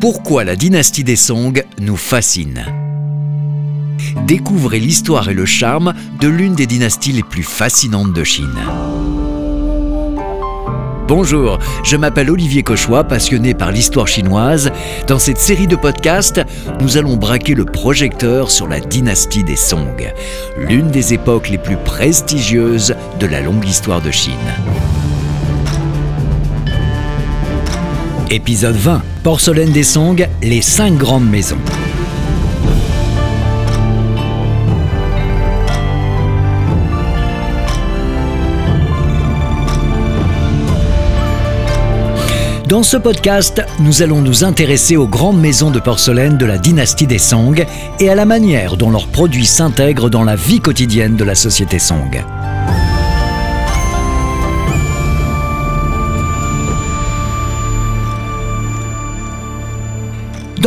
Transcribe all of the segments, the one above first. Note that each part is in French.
Pourquoi la dynastie des Song nous fascine Découvrez l'histoire et le charme de l'une des dynasties les plus fascinantes de Chine. Bonjour, je m'appelle Olivier Cauchois, passionné par l'histoire chinoise. Dans cette série de podcasts, nous allons braquer le projecteur sur la dynastie des Song, l'une des époques les plus prestigieuses de la longue histoire de Chine. Épisode 20. Porcelaine des Song, les cinq grandes maisons. Dans ce podcast, nous allons nous intéresser aux grandes maisons de porcelaine de la dynastie des Song et à la manière dont leurs produits s'intègrent dans la vie quotidienne de la société Song.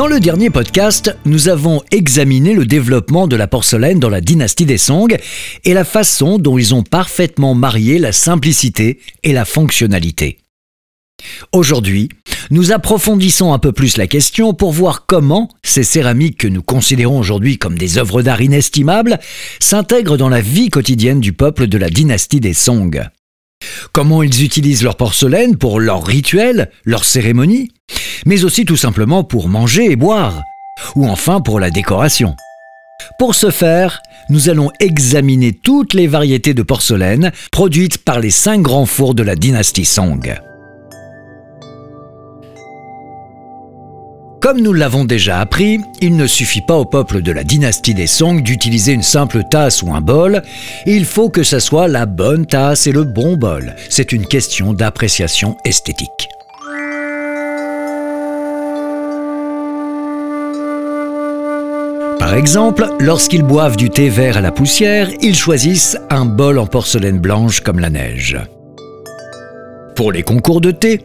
Dans le dernier podcast, nous avons examiné le développement de la porcelaine dans la dynastie des Song et la façon dont ils ont parfaitement marié la simplicité et la fonctionnalité. Aujourd'hui, nous approfondissons un peu plus la question pour voir comment ces céramiques que nous considérons aujourd'hui comme des œuvres d'art inestimables s'intègrent dans la vie quotidienne du peuple de la dynastie des Song. Comment ils utilisent leur porcelaine pour leurs rituels, leurs cérémonies, mais aussi tout simplement pour manger et boire, ou enfin pour la décoration. Pour ce faire, nous allons examiner toutes les variétés de porcelaine produites par les cinq grands fours de la dynastie Song. Comme nous l'avons déjà appris, il ne suffit pas au peuple de la dynastie des Song d'utiliser une simple tasse ou un bol, il faut que ce soit la bonne tasse et le bon bol. C'est une question d'appréciation esthétique. Par exemple, lorsqu'ils boivent du thé vert à la poussière, ils choisissent un bol en porcelaine blanche comme la neige. Pour les concours de thé,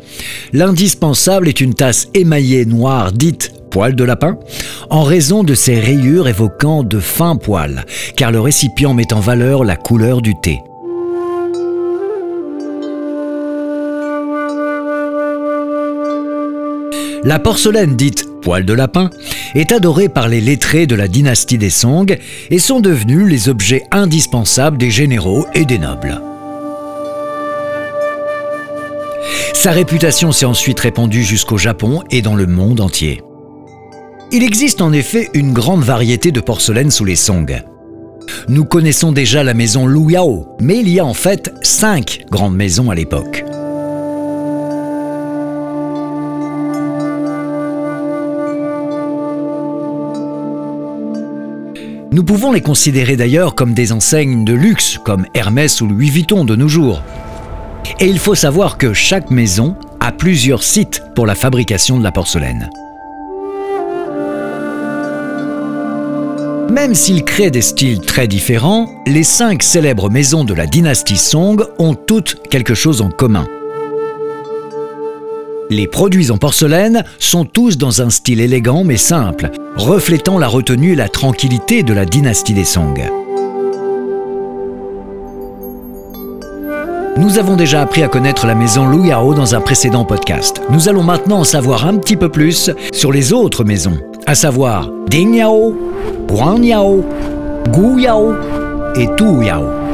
l'indispensable est une tasse émaillée noire dite poil de lapin, en raison de ses rayures évoquant de fins poils, car le récipient met en valeur la couleur du thé. La porcelaine dite poil de lapin est adorée par les lettrés de la dynastie des Song et sont devenus les objets indispensables des généraux et des nobles. Sa réputation s'est ensuite répandue jusqu'au Japon et dans le monde entier. Il existe en effet une grande variété de porcelaine sous les Song. Nous connaissons déjà la maison Lu Yao, mais il y a en fait cinq grandes maisons à l'époque. Nous pouvons les considérer d'ailleurs comme des enseignes de luxe, comme Hermès ou Louis Vuitton de nos jours. Et il faut savoir que chaque maison a plusieurs sites pour la fabrication de la porcelaine. Même s'ils créent des styles très différents, les cinq célèbres maisons de la dynastie Song ont toutes quelque chose en commun. Les produits en porcelaine sont tous dans un style élégant mais simple, reflétant la retenue et la tranquillité de la dynastie des Song. Nous avons déjà appris à connaître la maison Lu Yao dans un précédent podcast. Nous allons maintenant en savoir un petit peu plus sur les autres maisons, à savoir Ding Yao, Guan Yao, Gu Yao et Tu Yao.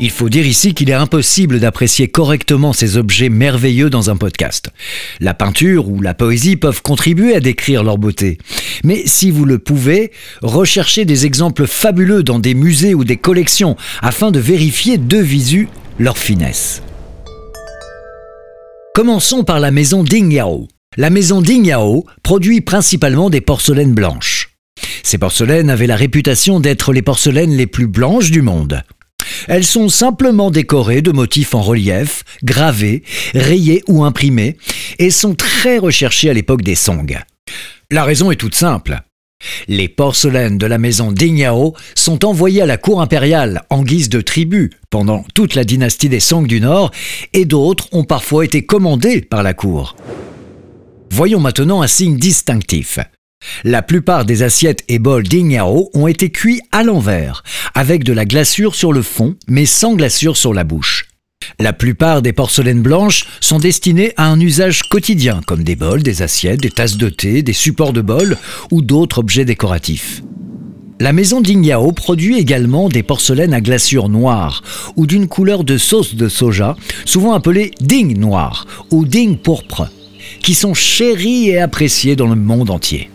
Il faut dire ici qu'il est impossible d'apprécier correctement ces objets merveilleux dans un podcast. La peinture ou la poésie peuvent contribuer à décrire leur beauté. Mais si vous le pouvez, recherchez des exemples fabuleux dans des musées ou des collections afin de vérifier de visu leur finesse. Commençons par la maison Ding Yao. La maison Ding Yao produit principalement des porcelaines blanches. Ces porcelaines avaient la réputation d'être les porcelaines les plus blanches du monde. Elles sont simplement décorées de motifs en relief, gravés, rayés ou imprimés, et sont très recherchées à l'époque des Song. La raison est toute simple. Les porcelaines de la maison Dingyao sont envoyées à la cour impériale en guise de tribut pendant toute la dynastie des Song du Nord, et d'autres ont parfois été commandées par la cour. Voyons maintenant un signe distinctif. La plupart des assiettes et bols d'Ignao ont été cuits à l'envers, avec de la glaçure sur le fond, mais sans glaçure sur la bouche. La plupart des porcelaines blanches sont destinées à un usage quotidien, comme des bols, des assiettes, des tasses de thé, des supports de bol ou d'autres objets décoratifs. La maison Dingyao produit également des porcelaines à glaçure noire ou d'une couleur de sauce de soja, souvent appelées ding noir ou ding pourpre, qui sont chéries et appréciées dans le monde entier.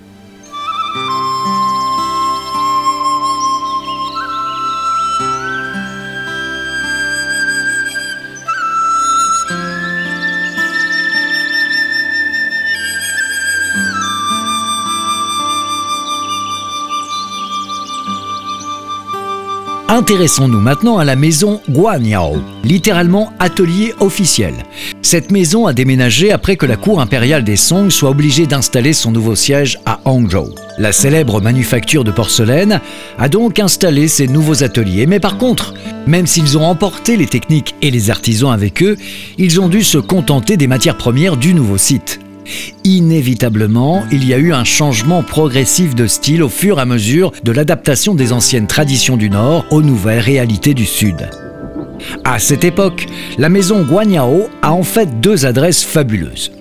Intéressons-nous maintenant à la maison Guanyao, littéralement atelier officiel. Cette maison a déménagé après que la cour impériale des Song soit obligée d'installer son nouveau siège à Hangzhou. La célèbre manufacture de porcelaine a donc installé ses nouveaux ateliers, mais par contre, même s'ils ont emporté les techniques et les artisans avec eux, ils ont dû se contenter des matières premières du nouveau site. Inévitablement, il y a eu un changement progressif de style au fur et à mesure de l'adaptation des anciennes traditions du Nord aux nouvelles réalités du Sud. À cette époque, la maison Guanyao a en fait deux adresses fabuleuses.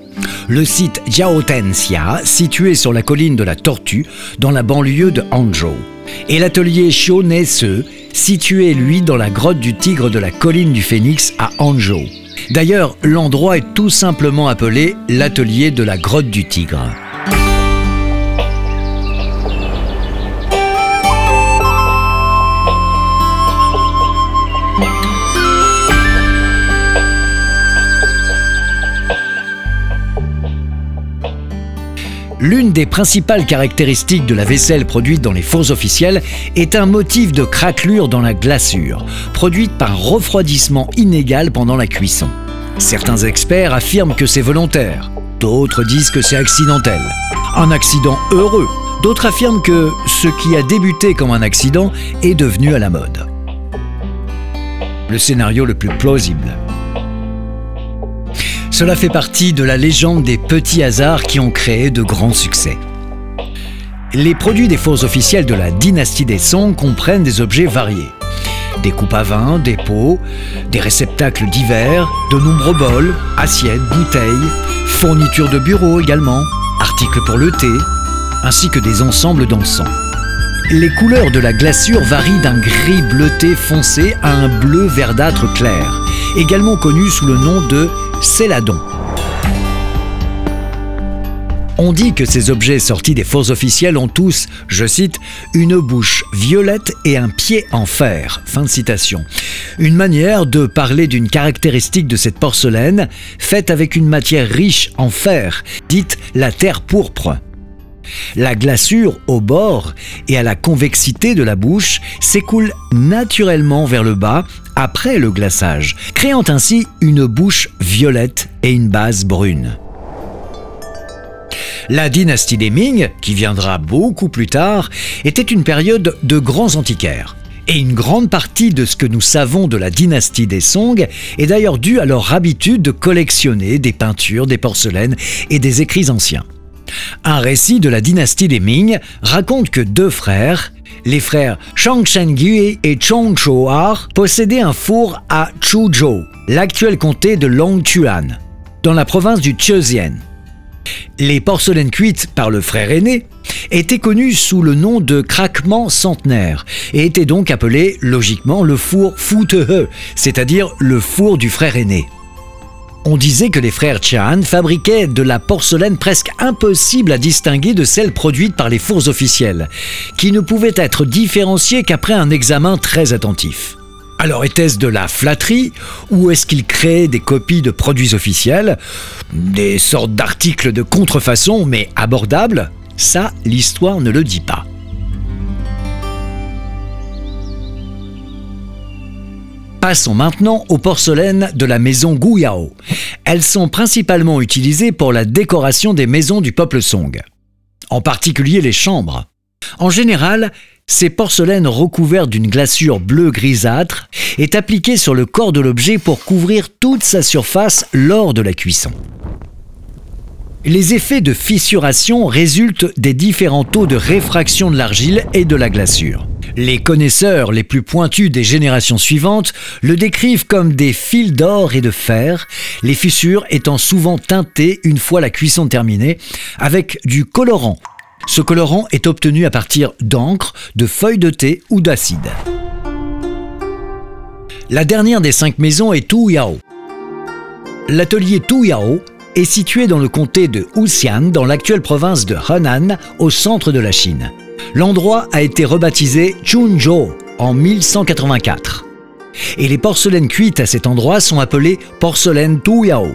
Le site Jiaotenxia, situé sur la colline de la Tortue, dans la banlieue de Hangzhou, et l'atelier Shionese, situé lui dans la grotte du tigre de la colline du Phénix à Hangzhou. D'ailleurs, l'endroit est tout simplement appelé l'atelier de la grotte du tigre. L'une des principales caractéristiques de la vaisselle produite dans les fours officiels est un motif de craquelure dans la glaçure, produite par refroidissement inégal pendant la cuisson. Certains experts affirment que c'est volontaire, d'autres disent que c'est accidentel. Un accident heureux, d'autres affirment que ce qui a débuté comme un accident est devenu à la mode. Le scénario le plus plausible. Cela fait partie de la légende des petits hasards qui ont créé de grands succès. Les produits des fours officiels de la dynastie des Song comprennent des objets variés. Des coupes à vin, des pots, des réceptacles divers, de nombreux bols, assiettes, bouteilles, fournitures de bureau également, articles pour le thé, ainsi que des ensembles d'encens. Les couleurs de la glaçure varient d'un gris bleuté foncé à un bleu verdâtre clair, également connu sous le nom de céladon. On dit que ces objets sortis des fours officiels ont tous, je cite, une bouche violette et un pied en fer. Fin de citation. Une manière de parler d'une caractéristique de cette porcelaine faite avec une matière riche en fer, dite la terre pourpre. La glaçure au bord et à la convexité de la bouche s'écoule naturellement vers le bas après le glaçage, créant ainsi une bouche violette et une base brune. La dynastie des Ming, qui viendra beaucoup plus tard, était une période de grands antiquaires. Et une grande partie de ce que nous savons de la dynastie des Song est d'ailleurs due à leur habitude de collectionner des peintures, des porcelaines et des écrits anciens. Un récit de la dynastie des Ming raconte que deux frères, les frères Chang et Chong Shouar, possédaient un four à Chuzhou, l'actuel comté de Longchuan, dans la province du Zhejiang. Les porcelaines cuites par le frère aîné étaient connues sous le nom de craquement centenaire et étaient donc appelées logiquement le four Futehe, c'est-à-dire le four du frère aîné. On disait que les frères Chan fabriquaient de la porcelaine presque impossible à distinguer de celle produite par les fours officiels, qui ne pouvait être différenciée qu'après un examen très attentif. Alors était-ce de la flatterie ou est-ce qu'ils créaient des copies de produits officiels Des sortes d'articles de contrefaçon mais abordables? Ça, l'histoire ne le dit pas. Passons maintenant aux porcelaines de la maison Guyao. Elles sont principalement utilisées pour la décoration des maisons du peuple Song, en particulier les chambres. En général, ces porcelaines recouvertes d'une glaçure bleu grisâtre est appliquée sur le corps de l'objet pour couvrir toute sa surface lors de la cuisson. Les effets de fissuration résultent des différents taux de réfraction de l'argile et de la glaçure. Les connaisseurs les plus pointus des générations suivantes le décrivent comme des fils d'or et de fer, les fissures étant souvent teintées une fois la cuisson terminée avec du colorant. Ce colorant est obtenu à partir d'encre, de feuilles de thé ou d'acide. La dernière des cinq maisons est Tu Yao. L'atelier Tu Yao est situé dans le comté de Wuxian, dans l'actuelle province de Henan, au centre de la Chine. L'endroit a été rebaptisé Chunzhou en 1184. Et les porcelaines cuites à cet endroit sont appelées porcelaines Tuyao.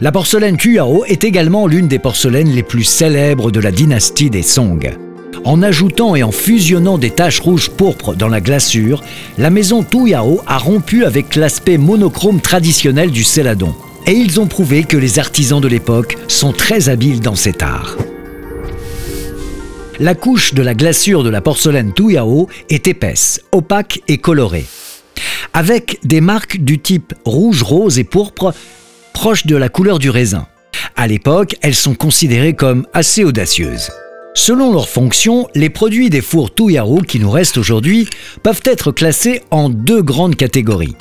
La porcelaine Tuyao est également l'une des porcelaines les plus célèbres de la dynastie des Song. En ajoutant et en fusionnant des taches rouges pourpres dans la glaçure, la maison Tuyao a rompu avec l'aspect monochrome traditionnel du céladon. Et ils ont prouvé que les artisans de l'époque sont très habiles dans cet art. La couche de la glaçure de la porcelaine Tuyao est épaisse, opaque et colorée, avec des marques du type rouge, rose et pourpre proches de la couleur du raisin. À l'époque, elles sont considérées comme assez audacieuses. Selon leur fonction, les produits des fours Tuyao qui nous restent aujourd'hui peuvent être classés en deux grandes catégories.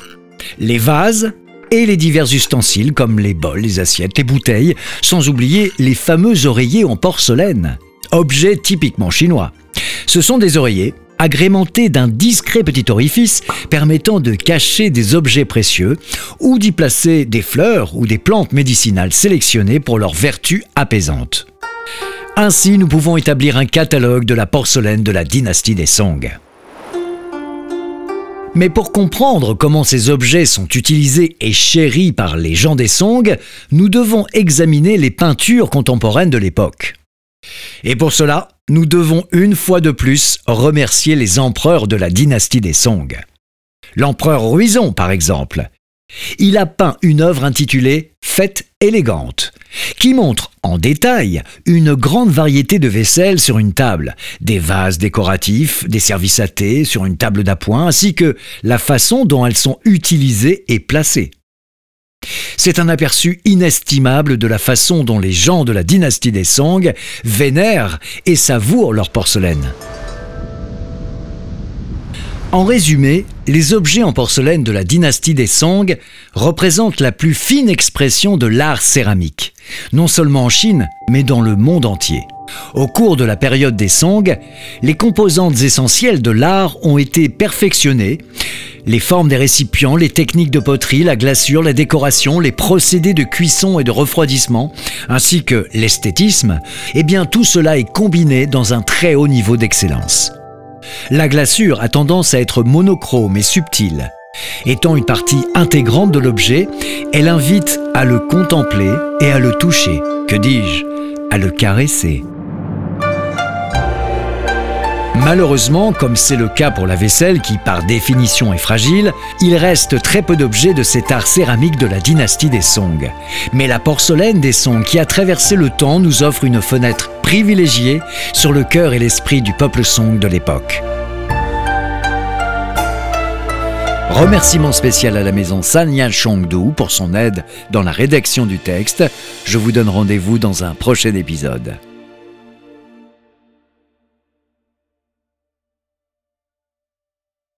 Les vases et les divers ustensiles comme les bols, les assiettes, les bouteilles, sans oublier les fameux oreillers en porcelaine objet typiquement chinois. Ce sont des oreillers agrémentés d'un discret petit orifice permettant de cacher des objets précieux ou d'y placer des fleurs ou des plantes médicinales sélectionnées pour leurs vertus apaisantes. Ainsi, nous pouvons établir un catalogue de la porcelaine de la dynastie des Song. Mais pour comprendre comment ces objets sont utilisés et chéris par les gens des Song, nous devons examiner les peintures contemporaines de l'époque. Et pour cela, nous devons une fois de plus remercier les empereurs de la dynastie des Song. L'empereur Ruizong, par exemple. Il a peint une œuvre intitulée Fête élégante, qui montre en détail une grande variété de vaisselles sur une table, des vases décoratifs, des services à thé sur une table d'appoint, ainsi que la façon dont elles sont utilisées et placées. C'est un aperçu inestimable de la façon dont les gens de la dynastie des Song vénèrent et savourent leur porcelaine. En résumé, les objets en porcelaine de la dynastie des Song représentent la plus fine expression de l'art céramique, non seulement en Chine, mais dans le monde entier. Au cours de la période des Song, les composantes essentielles de l'art ont été perfectionnées les formes des récipients, les techniques de poterie, la glaçure, la décoration, les procédés de cuisson et de refroidissement, ainsi que l'esthétisme, eh bien tout cela est combiné dans un très haut niveau d'excellence. La glaçure a tendance à être monochrome et subtile. Étant une partie intégrante de l'objet, elle invite à le contempler et à le toucher, que dis-je, à le caresser. Malheureusement, comme c'est le cas pour la vaisselle qui par définition est fragile, il reste très peu d'objets de cet art céramique de la dynastie des Song. Mais la porcelaine des Song qui a traversé le temps nous offre une fenêtre privilégiée sur le cœur et l'esprit du peuple Song de l'époque. Remerciement spécial à la maison Sanya Chongdu pour son aide dans la rédaction du texte. Je vous donne rendez-vous dans un prochain épisode.